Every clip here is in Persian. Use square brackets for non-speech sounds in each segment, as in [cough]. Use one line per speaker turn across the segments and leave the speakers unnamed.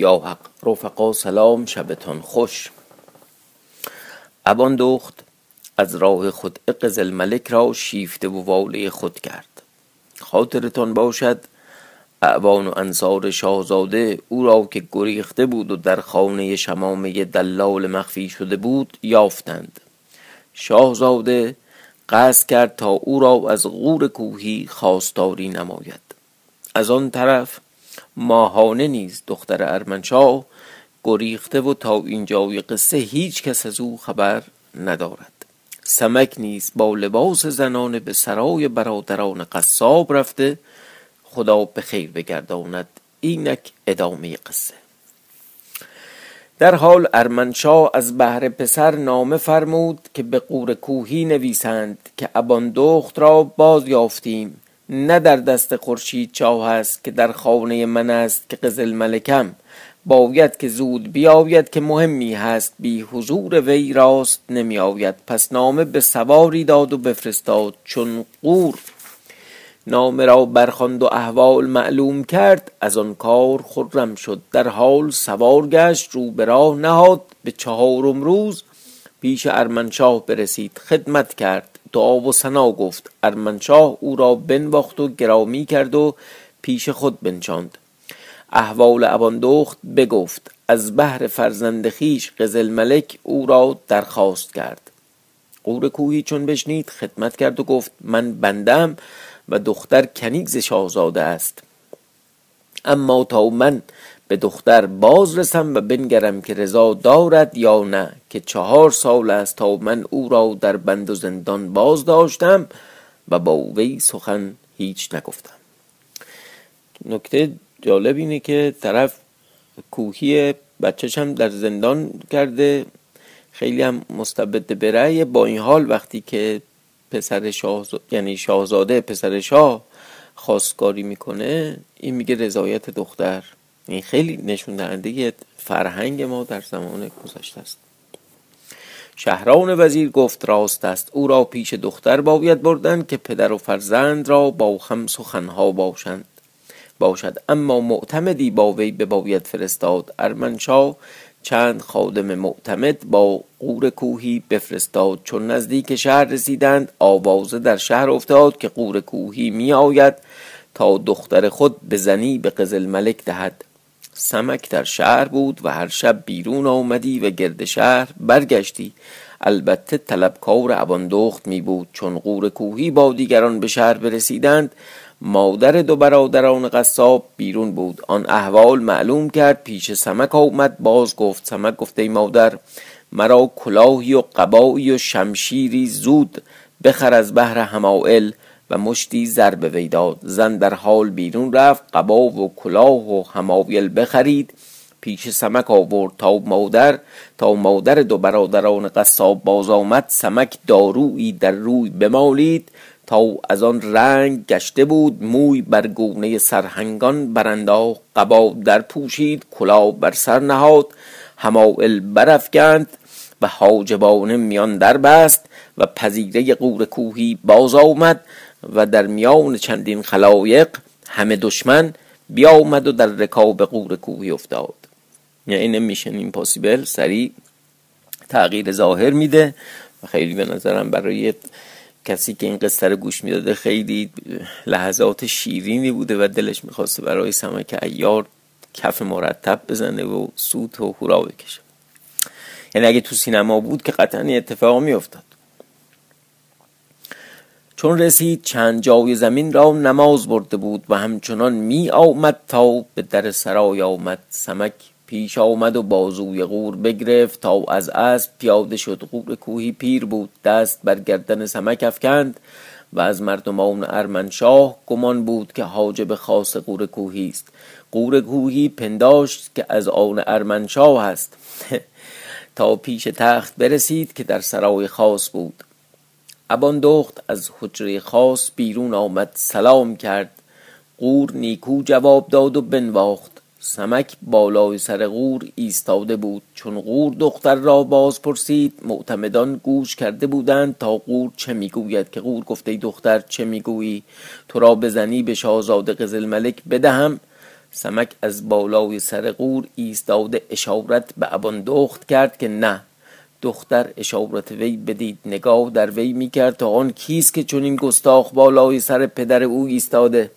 یا حق رفقا سلام شبتان خوش. ابان دخت از راه خود قزل ملک را شیفته و واله خود کرد. خاطرتان باشد اعوان و انصار شاهزاده او را که گریخته بود و در خانه شمامه دلال مخفی شده بود یافتند. شاهزاده قصد کرد تا او را از غور کوهی خواستاری نماید. از آن طرف ماهانه نیز دختر ارمنشاه گریخته و تا اینجای قصه هیچ کس از او خبر ندارد. سمک نیز با لباس زنانه به سرای برادران قصاب رفته. خدا به خیر بگرداند. اینک ادامه قصه. در حال ارمنشاه از بهر پسر نامه فرمود که به قور کوهی نویسند که ابان دخت را باز یافتیم نه در دست خورشید چاه است که در خانه من است که قزل ملکم باید که زود بیاید که مهمی هست. بی حضور وی راست نمی آید پس نامه به سواری داد و بفرستاد چون قور نامه را برخواند و احوال معلوم کرد. از آن کار خرم شد. در حال سوار گشت. رو به راه نهاد. به چهارم روز پیش ارمنشاه برسید. خدمت کرد. دعا و ثنا گفت. ارمنشاه او را بنواخت و گرامی کرد و پیش خود بنشاند. احوال ابان دخت بگفت از بهر فرزند خویش قزل ملک او را درخواست کرد. قور کوهی چون بشنید خدمت کرد و گفت من بندم و دختر کنیز شاهزاده است. اما تا من به دختر باز رسم و بنگرم که رضا دارد یا نه که چهار سال است تا من او را در بند و زندان باز داشتم و با وی سخن هیچ نگفتم. نکته جالب اینه که طرف کوهی بچهش هم در زندان کرده خیلی هم مستبد برای با این حال وقتی که پسر شاهزاده یعنی شاهزاده پسر شاه خواستگاری می‌کنه این میگه رضایت دختر. این خیلی نشون دهنده فرهنگ ما در زمان گذشته است. شهران وزیر گفت راست است. او را پیش دختر باید بردن که پدر و فرزند را با هم سخنها باشند. باشد. اما معتمدی با وی بباید فرستاد. ارمنشاه چند خادم معتمد با قور کوهی بفرستاد. چون نزدیک شهر رسیدند آوازه در شهر افتاد که قور کوهی می آید تا دختر خود به زنی به قزل ملک دهد. سمک در شهر بود و هر شب بیرون آمدی و گرد شهر برگشتی. البته طلبکار اباندخت می بود چون قور کوهی با دیگران به شهر برسیدند مادر دو برادران قصاب بیرون بود. آن احوال معلوم کرد پیش سمک آمد. باز گفت سمک گفته ای مادر مرا کلاهی و قبایی و شمشیری زود بخر از بهر همائل و مشتی زر به وی داد. زن در حال بیرون رفت قبا و کلاه و همایل بخرید. پیش سمک آورد. تا مادر تا مادر دو برادران قصاب باز آمد. سمک دارویی در روی بمالید. تا از آن رنگ گشته بود موی بر گونه سرهنگان برانداخت قبا در پوشید کلاه بر سر نهاد. همایل برافکند و حاجبانه میان در بست و پذیره قور کوهی باز آمد و در میان چندین خلایق همه دشمن بیامد و در رکاب قور کوهی افتاد. یعنی میشن این پاسیبل سریع تغییر ظاهر میده و خیلی به نظرم برای کسی که این قصه رو گوش می‌داده خیلی لحظات شیرینی بوده و دلش می‌خواسته برای سمک ایار کف مرتب بزنه و سوت و هورا بکشه. یعنی اگه تو سینما بود که قطعا اتفاق میافتاد. چون رسید چند جای زمین را نماز برده بود و همچنان می آمد تا به در سرای آمد سمک پیش آمد و بازوی غور بگرفت تا از اسب پیاده شد. غور کوهی پیر بود. دست بر گردن سمک افکند و از مردمان ارمنشاه گمان بود که حاجب خاص قور کوهی است. قور کوهی پنداشت که از آن ارمنشاه است. [laughs] تا پیش تخت برسید که در سرای خاص بود. ابان دخت از حجره خاص بیرون آمد سلام کرد. قور نیکو جواب داد و بنواخت. سمک بالای سر قور ایستاده بود. چون قور دختر را باز پرسید معتمدان گوش کرده بودند تا قور چه می‌گوید که قور گفته دختر چه می‌گویی؟ تو را بزنی به شاهزاده قزل ملک بدهم. سمک از بالای سر قور ایستاده اشارت به ابان دخت کرد که نه. دختر اشارت وی بدید نگاه در وی می‌کرد تا آن کیست که چون این گستاخ بالای سر پدر او ایستاده.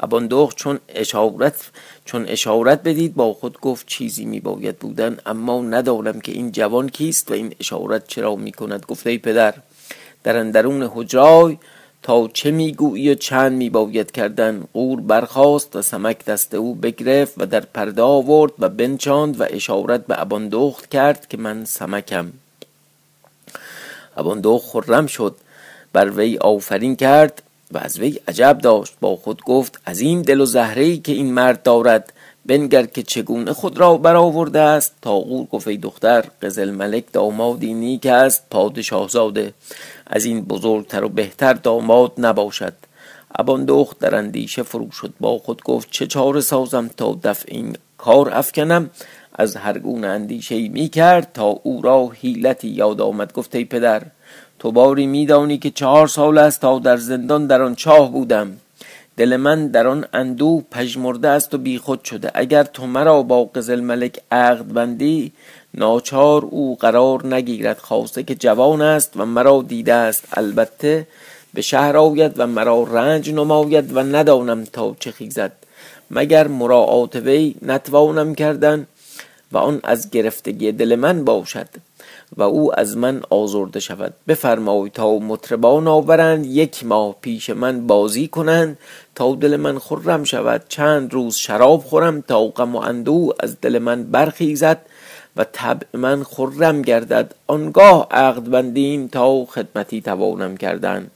اباندخ چون اشارت چون اشارت بدید با خود گفت چیزی می باید بودن اما ندانم که این جوان کیست و این اشارت چرا می کند گفته ای پدر در اندرون حجرای تا چه می‌گویی و چند می باید کردن؟ قور برخاست و سمک دست او بگرفت و در پرده آورد و بنچاند و اشارت به اباندخت کرد که من سمکم. اباندخت خرم شد بر وی آفرین کرد. و از وی عجب داشت با خود گفت از این دل و زهره که این مرد دارد بنگر که چگونه خود را برآورده است؟ تا قور گفت ای دختر قزل ملک دامادی نیک است پادشاه زاده از این بزرگتر و بهتر داماد نباشد. ابان دخت در اندیشه فرو شد با خود گفت چه چاره سازم تا دفع این کار افکنم؟ از هر گونه اندیشه می کرد تا او را حیلتی یاد آمد گفت ای پدر تو باری میدانی که چهار سال است تا در زندان در آن چاه بودم. دل من در آن اندوه پژمرده است و بیخود شده. اگر تو مرا با قزل ملک عقد بندی ناچار او قرار نگیرد. خواسته که جوان است و مرا دیده است. البته به شهر آید و مرا رنج نماید و ندانم تا چه خیزد. مگر مراعات وی نتوانم کردن و آن از گرفتگی دل من باشد. و او از من آزرده شود. بفرمای تا مطربان آورند یک ماه پیش من بازی کنند تا دل من خرم شود. چند روز شراب خورم تا غم و اندو از دل من برخیزد و طبع من خرم گردد. آنگاه عقد بندیم تا خدمتی توانم کردن.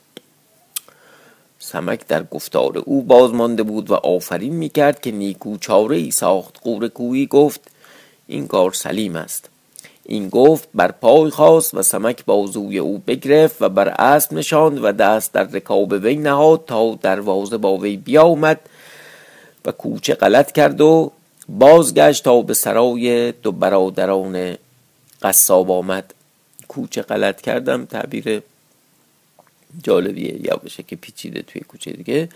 سمک در گفتار او باز مانده بود و آفرین می‌کرد که نیکو چاره ای ساخت. قور کویی گفت این کار سلیم است. این گفت بر پای خواست و سمک بازوی او بگرفت و بر اسب نشاند و دست در رکاب وی نهاد تا دروازه با وی بیامد و کوچه غلط کرد و بازگشت تا به سرای دو برادران قصاب آمد. کوچه غلط کردم تعبیر جالبیه که پیچیده توی کوچه دیگه.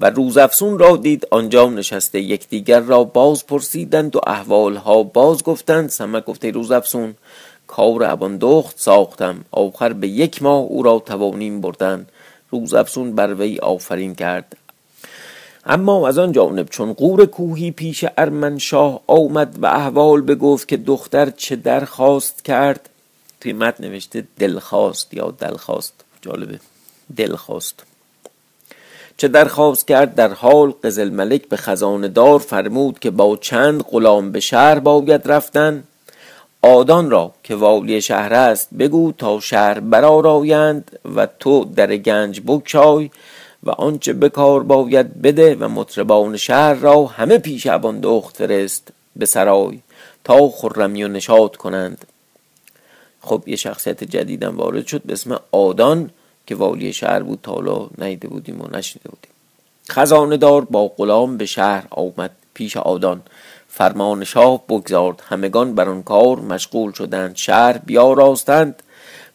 و روزافسون را دید آنجا نشسته یکدیگر را باز پرسیدند و احوال ها باز گفتند. سمک گفته روزافسون کار ابان دخت ساختم. آخر به یک ماه او را توانیم بردن. روزافسون بر وی آفرین کرد. اما از آن جانب چون قور کوهی پیش ارمنشاه آمد و احوال بگفت که دختر چه درخواست کرد توی متن نوشته دلخواست یا دلخواست. جالبه. دل خواست چه درخواست کرد در حال قزل ملک به خزانه دار فرمود که با چند غلام به شهر باید رفتن. آدان را که والی شهر است بگو تا شهر برارایند و تو در گنج بکشای و آنچه به کار باید بده و مطربان شهر را همه پیش ابان دخت فرست به سرای تا خرمی و نشاط کنند. خب یه شخصیت جدیدم وارد شد به اسم آدان. که والی شهر بود تا حالا نیده بودیم و نشنیده بودیم. خزانه دار با غلام به شهر آمد پیش آدان. فرمان شاه بگذارد. همگان بر آن کار مشغول شدند. شهر بیاراستند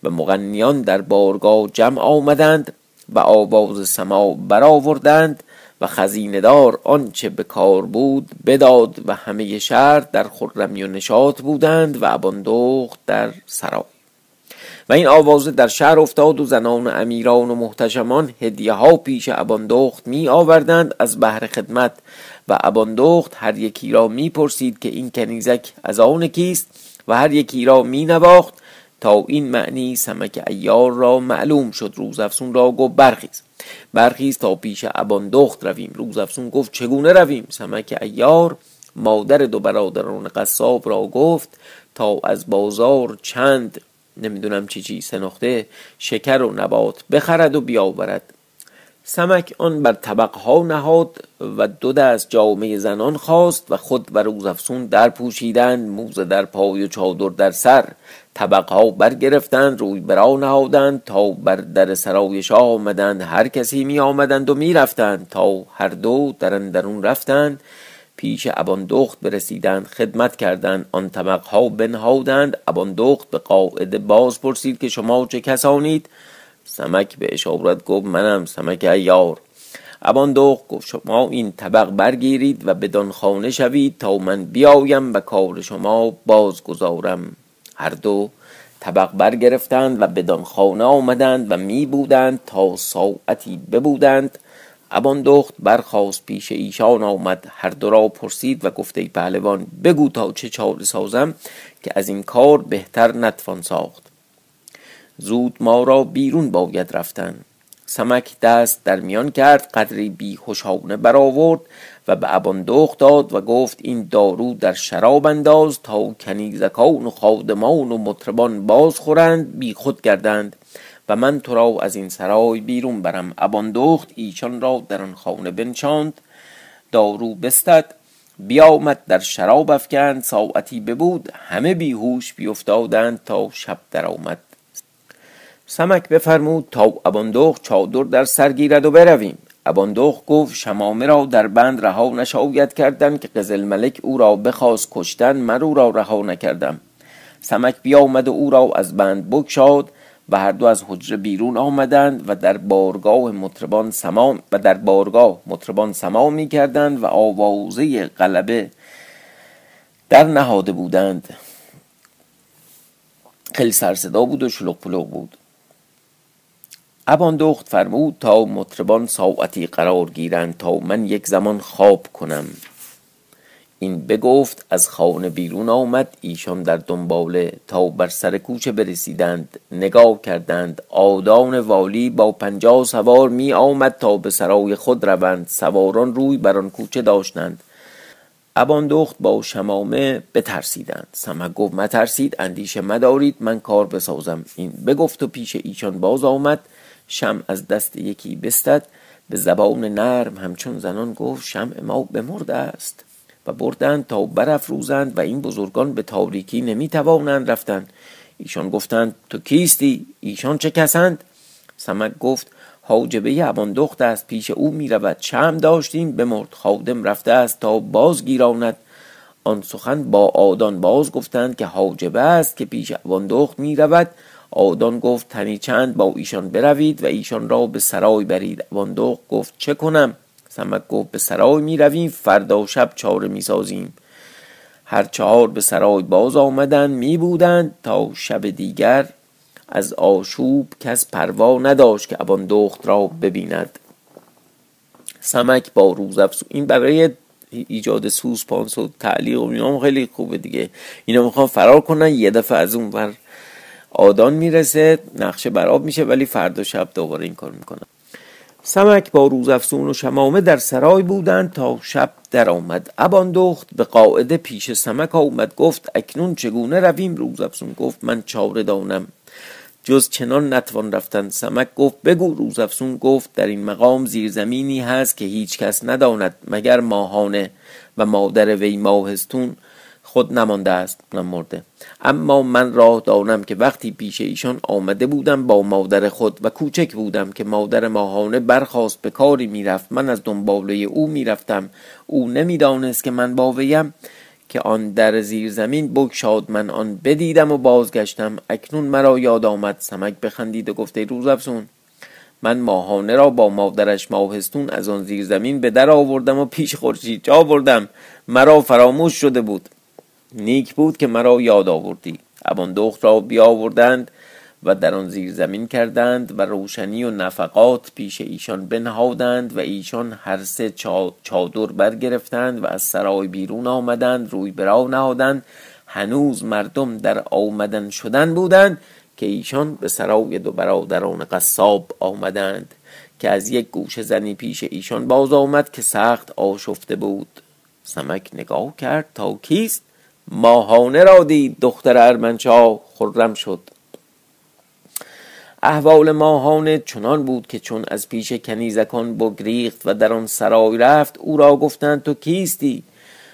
و مغنیان در بارگاه جمع آمدند و آواز سما برآوردند و خزینه دار آنچه به کار بود بداد و همه شهر در خرمی و نشاط بودند و اباندخت در سرای و این آوازه در شهر افتاد و زنان و امیران و محتشمان هدیه ها پیش اباندخت می آوردند از بهر خدمت و اباندخت هر یکی را می پرسید که این کنیزک از آن کیست و هر یکی را می نواخت تا این معنی سمک ایار را معلوم شد. روزافسون را گفت برخیز. برخیز تا پیش اباندخت رویم. روزافسون گفت چگونه رویم؟ سمک ایار مادر دو برادران قصاب را گفت تا از بازار چند نمی‌دونم چی چی سه نقطه شکر و نبات بخرد و بیاورد. سمک آن بر طبق ها نهاد و دو دست جامعه زنان خواست و خود و روزافسون در پوشیدن موزه در پای و چادر در سر. طبقها برگرفتند روی برا نهادند تا بر در سرای شاه آمدند. هر کسی می آمدند و می رفتند تا هر دو در اندرون رفتند. پیش اباندخت برسیدند خدمت کردند آن طبقها بنهادند. اباندخت به قاعده باز پرسید که شما چه کسانید؟ سمک به اشارت گفت منم سمک ایار اباندخت گفت شما این طبق برگیرید و بدان خانه شوید تا من بیایم و کار شما بازگذارم هر دو طبق برگرفتند و بدان خانه آمدند و می بودند تا ساعتی ببودند. اباندخت برخواست پیش ایشان آمد. هر دو را پرسید و گفته پهلوان بگو تا چه چاره سازم که از این کار بهتر نتوان ساخت. زود ما را بیرون باید رفتن. سمک دست در میان کرد قدری بی خوشانه برآورد و به اباندخت داد و گفت این دارو در شراب انداز تا کنیزکان و خادمان و مطربان باز خورند بی خود گردند. و من تو را از این سرای بیرون برم. اباندخت ایشان را در آن خانه بنشاند. دارو بستد بیامد در شراب افکند. ساعتی ببود همه بیهوش بیافتادند تا شب درآمد. سمک بفرمود تا اباندخت چادر در سر گیرد و برویم. اباندخت گفت شمامه را در بند رها نشاید کردن که قزل ملک او را بخواست کشتن من او را رها نکردم. سمک بیامد و او را از بند بگشاد. و هر دو از حجره بیرون آمدند و در بارگاه مطربان سما و در بارگاه مطربان سما می کردند و آوازه غلبه در نهاده بودند. خیلی سرصدا بود و شلوغ پلوغ بود. اباندخت فرمود تا مطربان ساعتی قرار گیرند تا من یک زمان خواب کنم. این بگفت از خانه بیرون آمد ایشان در دنباله تا بر سر کوچه برسیدند. نگاه کردند آدان والی با پنجاه سوار می آمد تا به سرای خود روند. سواران روی بر آن کوچه داشتند. اباندخت با شمامه بترسیدند. سمک گفت مترسید اندیشه مدارید من کار بسازم. این بگفت و پیش ایشان باز آمد. شم از دست یکی بستد. به زبان نرم همچون زنان گفت شمع ما بمرده است. و بردند تا برافروزند و این بزرگان به تاریکی نمی توانند رفتند ایشان گفتند تو کیستی؟ ایشان چه کسند؟ سمک گفت حاجبه اباندخت است پیش او می رود شم داشتیم بمرد. خادم رفته است تا باز گیراند آن سخن با آدان باز گفتند که حاجبه است که پیش اباندخت می رود آدان گفت تنی چند با ایشان بروید و ایشان را به سرای برید. اباندخت گفت چه کنم؟ سمک گفت به سرای می رویم فردا شب چاره می سازیم هر چهار به سرای باز آمدند می بودند تا شب دیگر. از آشوب کس پروا نداشت که اباندخت را ببیند. سمک با روز این برای ایجاد سوسپانس و تعلیق و اینا خیلی خوبه دیگه. اینا می‌خوان فرار کنن یه دفعه از اون ور آدان می‌رسه نقشه براب میشه ولی فردا شب دوباره این کار می‌کنن. سمک با روزافزون و شمامه در سرای بودند تا شب در آمد اباندخت به قاعده پیش سمک آمد گفت اکنون چگونه رویم؟ روزافزون گفت من چاره دانم. جز چنان نتوان رفتن. سمک گفت بگو. روزافزون گفت در این مقام زیرزمینی هست که هیچ کس نداند مگر ماهانه و مادر وی ماهستون. خود نمانده است مرده اما من راه دانم که وقتی پیش ایشان آمده بودم با مادر خود و کوچک بودم که مادر ماهانه برخواست به کاری می‌رفت. من از دنباله او می‌رفتم. او نمی‌دانست که من با ویم که آن در زیر زمین بگشاد. من آن بدیدم و بازگشتم. اکنون مرا یاد آمد. سمک بخندید و گفته روز افزون من ماهانه را با مادرش ماهستون از آن زیر زمین به در آوردم و پیش خورشید جا بردم. مرا فراموش شده بود. نیک بود که مرا یاد آوردی. دخت را بیاوردند و در آن زیر زمین کردند و روشنی و نفقات پیش ایشان بنهادند و ایشان هر سه چادر برگرفتند و از سرای بیرون آمدند روی برا نهادند. هنوز مردم در آمدن شدن بودند که ایشان به سرای دو برادران قصاب آمدند که از یک گوشه زنی پیش ایشان باز آمد که سخت آشفته بود. سمک نگاه کرد تا کیست؟ ماهانه را دید دختر ارمنشاه خرم شد. احوال ماهانه چنان بود که چون از پیش کنیزکان بگریخت و در آن سرای رفت او را گفتند تو کیستی؟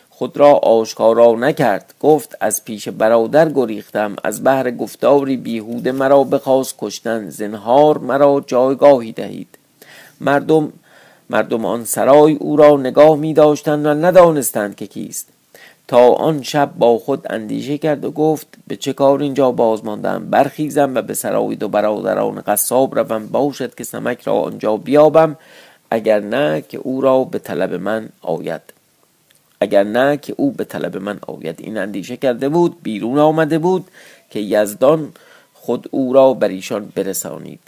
خود را آشکارا نکرد. گفت از پیش برادر گریختم از بهر گفتاری بیهوده مرا بخواست کشتن زنهار مرا جایگاهی دهید. مردم مردم آن سرای او را نگاه می داشتند و ندانستند که کیست. تا آن شب با خود اندیشه کرد و گفت به چه کار اینجا باز ماندم؟ برخیزم و به سرای دو برادران قصاب روم. باشد که سمک را آنجا بیابم اگر نه که او را به طلب من آید. اگر نه که او به طلب من آید. این اندیشه کرده بود بیرون آمده بود که یزدان خود او را بر ایشان برسانید.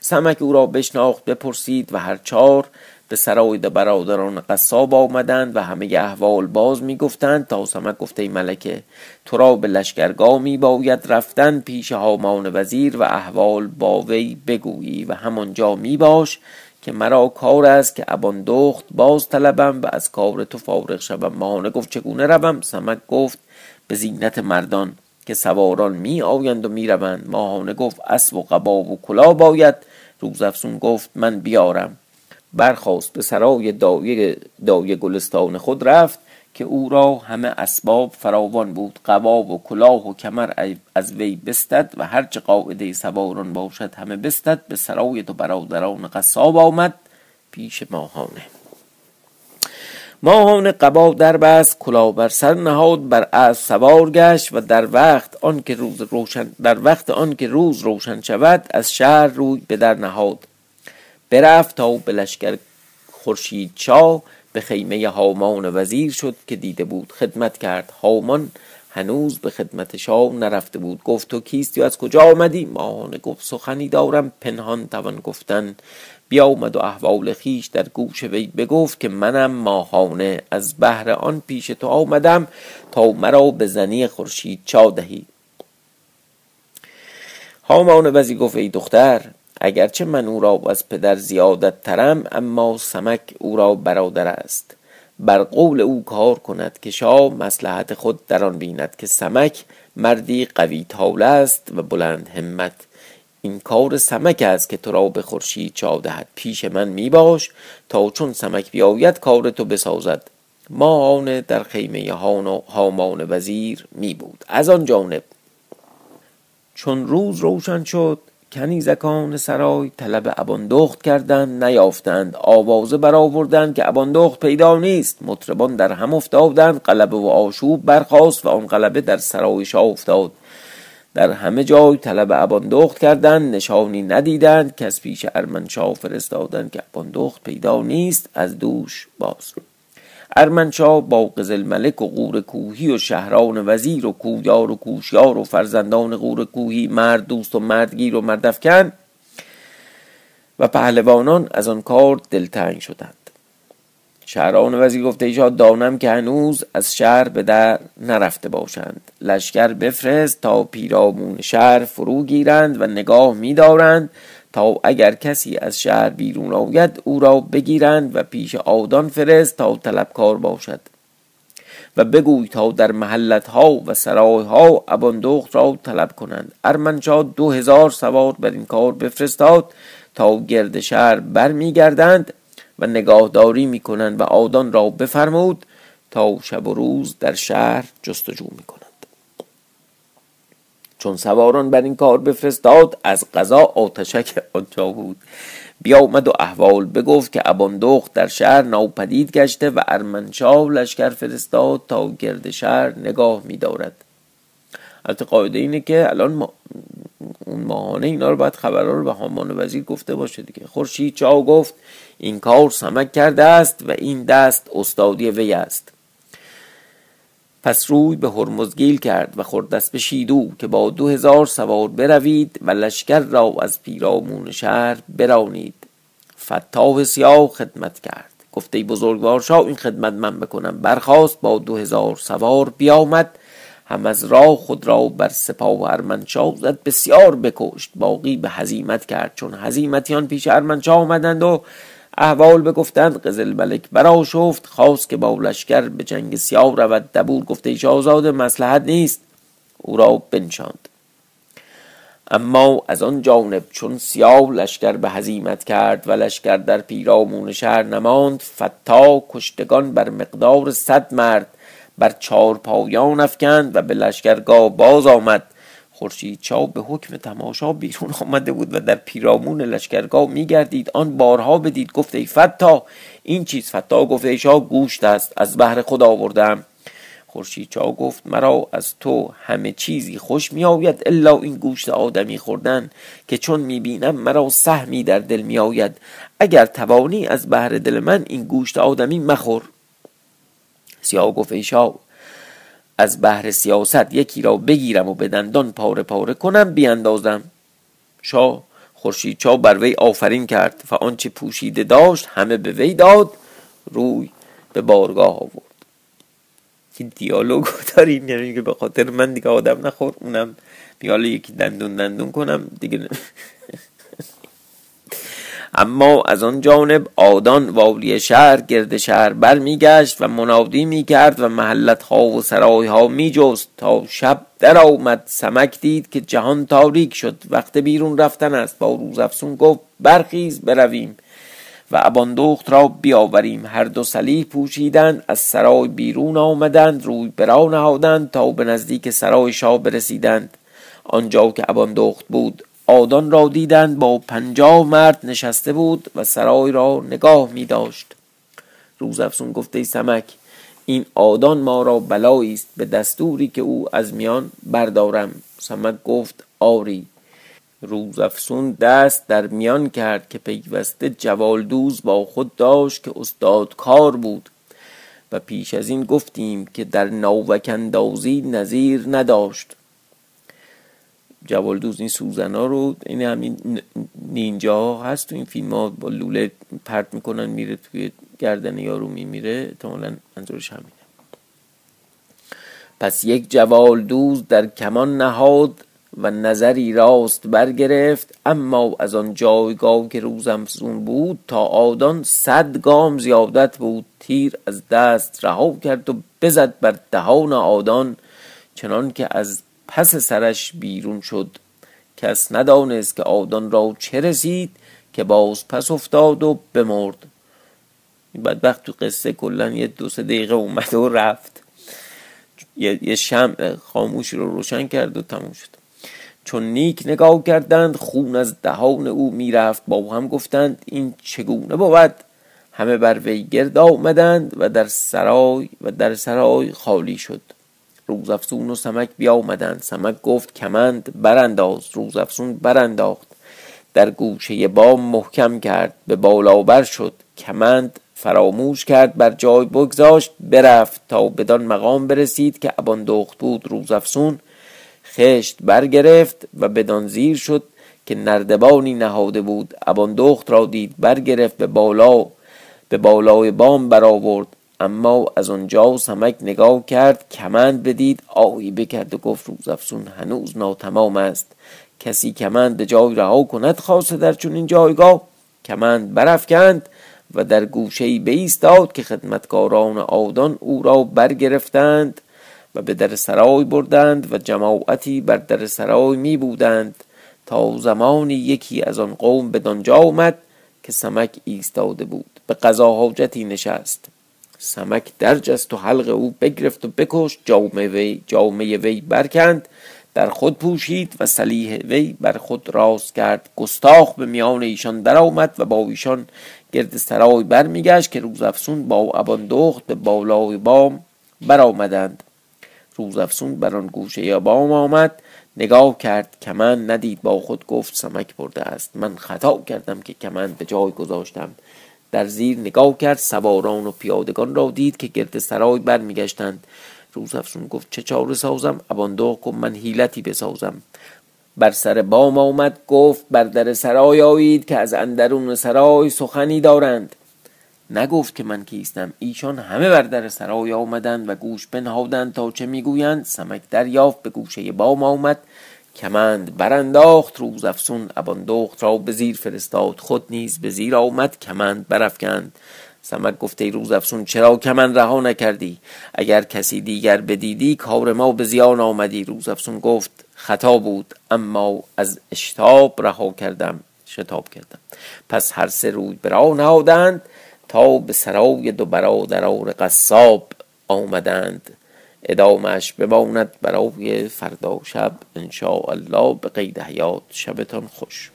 سمک او را بشناخت بپرسید و هر چهار به سرای برادران قصاب آمدند و همه احوال باز می گفتند تا سمک گفته ملکه تو را به لشکرگاه می باید رفتن پیش هامان وزیر و احوال با وی بگویی و همانجا می باش که مرا کار است که ابان دخت باز طلبم و از کار تو فارغ شوم. ماهانه گفت چگونه روم؟ سمک گفت به زینت مردان که سواران می آیند و می روند ماهانه گفت اسب و قبا و کلا باید. روزافزون گفت من بیارم. برخواست به سرای دایه, دایه گلستان خود رفت که او را همه اسباب فراوان بود قبا و کلاه و کمر از وی بستد و هرچه قاعده سواران باشد همه بستد به سرای دو برادران قصاب آمد پیش ماهانه. ماهانه قبا در بست کلاه بر سر نهاد بر اسب سوار گشت و در وقت آن که روز روشن در وقت آن که روز روشن شود از شهر روی به در نهاد. برفت تا به لشکر خورشید چا به خیمه هامان وزیر شد که دیده بود. خدمت کرد. هامان هنوز به خدمت شاه نرفته بود. گفت تو کیستی و از کجا آمدی؟ ماهانه گفت سخنی دارم. پنهان توان گفتن بیامد و احوال خیش در گوش وی بگفت که منم ماهانه از بهر آن پیش تو آمدم تا مرا به زنی خورشید چا دهی. هامان وزیر گفت ای دختر اگرچه من او را از پدر زیادت ترم اما سمک او را برادر است. بر قول او کار کند که شاه مسلحت خود در آن بیند که سمک مردی قوی تاول است و بلند همت. این کار سمک است که تو را به خورشید چا دهد. پیش من می باش تا چون سمک بیاید کار تو بسازد. ماهانه در خیمه هامان وزیر می بود. از آن جانب چون روز روشن شد کنیزکان سرای طلب اباندخت کردند نیافتند. آوازه برآوردند که اباندخت پیدا نیست. مطربان در هم افتادند قلبه و آشوب برخاست و آن قلبه در سرای شاه افتاد. در همه جای طلب اباندخت کردند نشانی ندیدند. از پیش ارمنشاه فرستادند که اباندخت پیدا نیست از دوش باز. ارمنشاه با قزل ملک و غور کوهی و شهران وزیر و کویار و کوشیار و فرزندان غور کوهی مرد دوست و مردگیر و مردفکن و پهلوانان از آن کار دلتنگ شدند. شهران وزیر گفته ایشا دانم که هنوز از شهر به در نرفته باشند. لشکر بفرست تا پیرامون شهر فرو گیرند و نگاه می‌دارند تا اگر کسی از شهر بیرون آید او را بگیرند و پیش آدان فرست تا طلبکار باشد. و بگوی تا در محلت ها و سرای ها اباندخت را طلب کنند. ارمنشاه دو هزار سوار بر این کار بفرستاد تا گرد شهر برمیگردند و نگاهداری می‌کنند و آدان را بفرمود تا شب و روز در شهر جستجو می‌کنند چون سواران بر این کار بفرستاد از قضا آتشک آنجا بود. بیامد و احوال بگفت که اباندخت در شهر ناپدید گشته و ارمنشاه لشکر فرستاد تا گرد شهر نگاه میدارد. البته قاعده اینه که الان ما اون ماهانه اینا رو باید خبرها رو به هامان وزیر گفته باشه دیگه. خورشید چاو گفت این کار سمک کرده است و این دست استادی وی است. پس روی به هرمزگیل کرد و خردست به شیدو که با دو هزار سوار بروید و لشکر را از پیرامون شهر برانید. فتاح سیاه خدمت کرد. گفته بزرگوار شاه این خدمت من بکنم. برخواست با دو هزار سوار بیامد. هم از راه خود را بر سپاه ارمنشاه زد. بسیار بکشت. باقی به هزیمت کرد. چون هزیمتیان پیش ارمنشاه آمدند و احوال بگفتند قزل ملک برا شفت خواست که با لشکر به جنگ سیاه رود. دبور گفته شاهزاده مسلحت نیست او را بنشاند. اما از آن جانب چون سیاه لشکر به هزیمت کرد و لشکر در پیرامون شهر نماند فتا کشتگان بر مقدار صد مرد بر چار پایان افکند و به لشکرگاه باز آمد. خورشید چا به حکم تماشا بیرون آمده بود و در پیرامون لشکرگاه میگردید. آن بارها بدید. گفت ای فتا این چیز فتا گفت ای گوشت است. از بهر خود آوردم. خورشید چا گفت مرا از تو همه چیزی خوش می آید الا این گوشت آدمی خوردن که چون می بینم مرا سهمی در دل می آید اگر توانی از بهر دل من این گوشت آدمی مخور. سیاه گفت ای از بهر سیاست یکی را بگیرم و به دندان پاره پاره کنم بیاندازم. شاه خورشید چا بر وی آفرین کرد و آنچه پوشیده داشت همه به وی داد روی به بارگاه آورد. این دیالوگ [laughs] داریم یعنی که به خاطر من دیگه آدم نخور اونم بیاله یکی دندون دندون کنم دیگه اما از آن جانب آدان والی شهر گرد شهر بر میگشت و منادی می‌کرد و محلت ها و سرای ها میجست تا شب در آمد سمک دید که جهان تاریک شد. وقت بیرون رفتن است. با روز افسون گفت برخیز برویم و اباندخت را بیاوریم. هر دو سلیح پوشیدند از سرای بیرون آمدند روی برا نهادند تا به نزدیک سرای شاه برسیدند. آنجا که اباندخت بود آدان را دیدند با پنجاه مرد نشسته بود و سرای را نگاه می داشت روز افسون گفته سمک این آدان ما را بلایی است به دستوری که او از میان بردارم. سمک گفت آری. روز افسون دست در میان کرد که پیوسته جوالدوز با خود داشت که استاد کار بود. و پیش از این گفتیم که در ناوکندازی نظیر نداشت. جوالدوز این سوزن ها رو این همین نینجا هست تو این فیلم ها با لوله پرت می‌کنن میره توی گردن یارو میمیره احتمالا منظورش همینه. پس یک جوالدوز در کمان نهاد و نظری راست برگرفت اما از آن جایگاه که روزم زون بود تا آدان صد گام زیادت بود تیر از دست رها کرد و بزد بر دهان آدان چنان که از پس سرش بیرون شد. کس ندانست که آدان را چه رسید که باز پس افتاد و بمرد. این بدبخت تو قصه کلا یه دو سه دقیقه اومد و رفت. یه شمع خاموشی رو روشن کرد و تموم شد. چون نیک نگاه کردند خون از دهان او می‌رفت. با هم گفتند این چگونه بود؟ همه بر وی گرد آمدند و در سرای و در سرای خالی شد. روزافزون و سمک بیامدند. سمک گفت کمند برانداز. روزافزون برانداخت. در گوشه بام محکم کرد. به بالا بر شد. کمند فراموش کرد بر جای بگذاشت برفت تا بدان مقام برسید که ابان دخت بود. روزافزون خشت برگرفت و بدان زیر شد که نردبانی نهاده بود. ابان دخت را دید برگرفت به بالا به بالای بام برآورد. اما از آنجا سمک نگاه کرد کمند بدید آهی بکرد و گفت روزافزون هنوز ناتمام است. کسی کمند به جای رها کند خاصه در چون جایگاه. کمند برافکند و در گوشه ای بایستاد که خدمتکاران آدان او را برگرفتند و به در سرای بردند و جماعتی بر در سرای می بودند. تا زمانی یکی از آن قوم به دانجا آمد که سمک ایستاده بود. به قضا حاجتی نشست. سمک درجست و حلق او بگرفت و بکشت جامعه وی جامعه وی برکند در خود پوشید و سلیح وی بر خود راست کرد. گستاخ به میان ایشان درآمد و با ایشان گرد سرای برمیگشت که روزافسون با ابان دخت به بالای بام برآمدند. روزافسون بر آن گوشه بام آمد نگاه کرد کمن ندید با خود گفت سمک برده است. من خطا کردم که کمن به جای گذاشتم. در زیر نگاه کرد سواران و پیادگان را دید که گرد سرای برمیگشتند. روز افسون گفت چه چاره سازم؟ اباندو کن من حیلتی بسازم. بر سر بام آمد گفت بر در سرای آیید که از اندرون سرای سخنی دارند. نگفت که من کیستم. ایشان همه بر در سرای آمدند و گوش بنهادند تا چه می‌گویند. سمک دریافت به گوشه بام آمد. کمند برانداخت روز افسون اباندخت را به زیر فرستاد. خود نیز به زیر آمد کمند برافکند. سمک گفته روز افسون چرا کمند رها نکردی؟ اگر کسی دیگر بدیدی کار ما به زیان آمدی. روز افسون گفت خطا بود اما از اشتاب رها کردم شتاب کردم. پس هر سه روی برا نهادند تا به سرای دو برادر قصاب آمدند. ادامش بماند برای فردا شب انشاءالله به قید حیات شبتان خوش.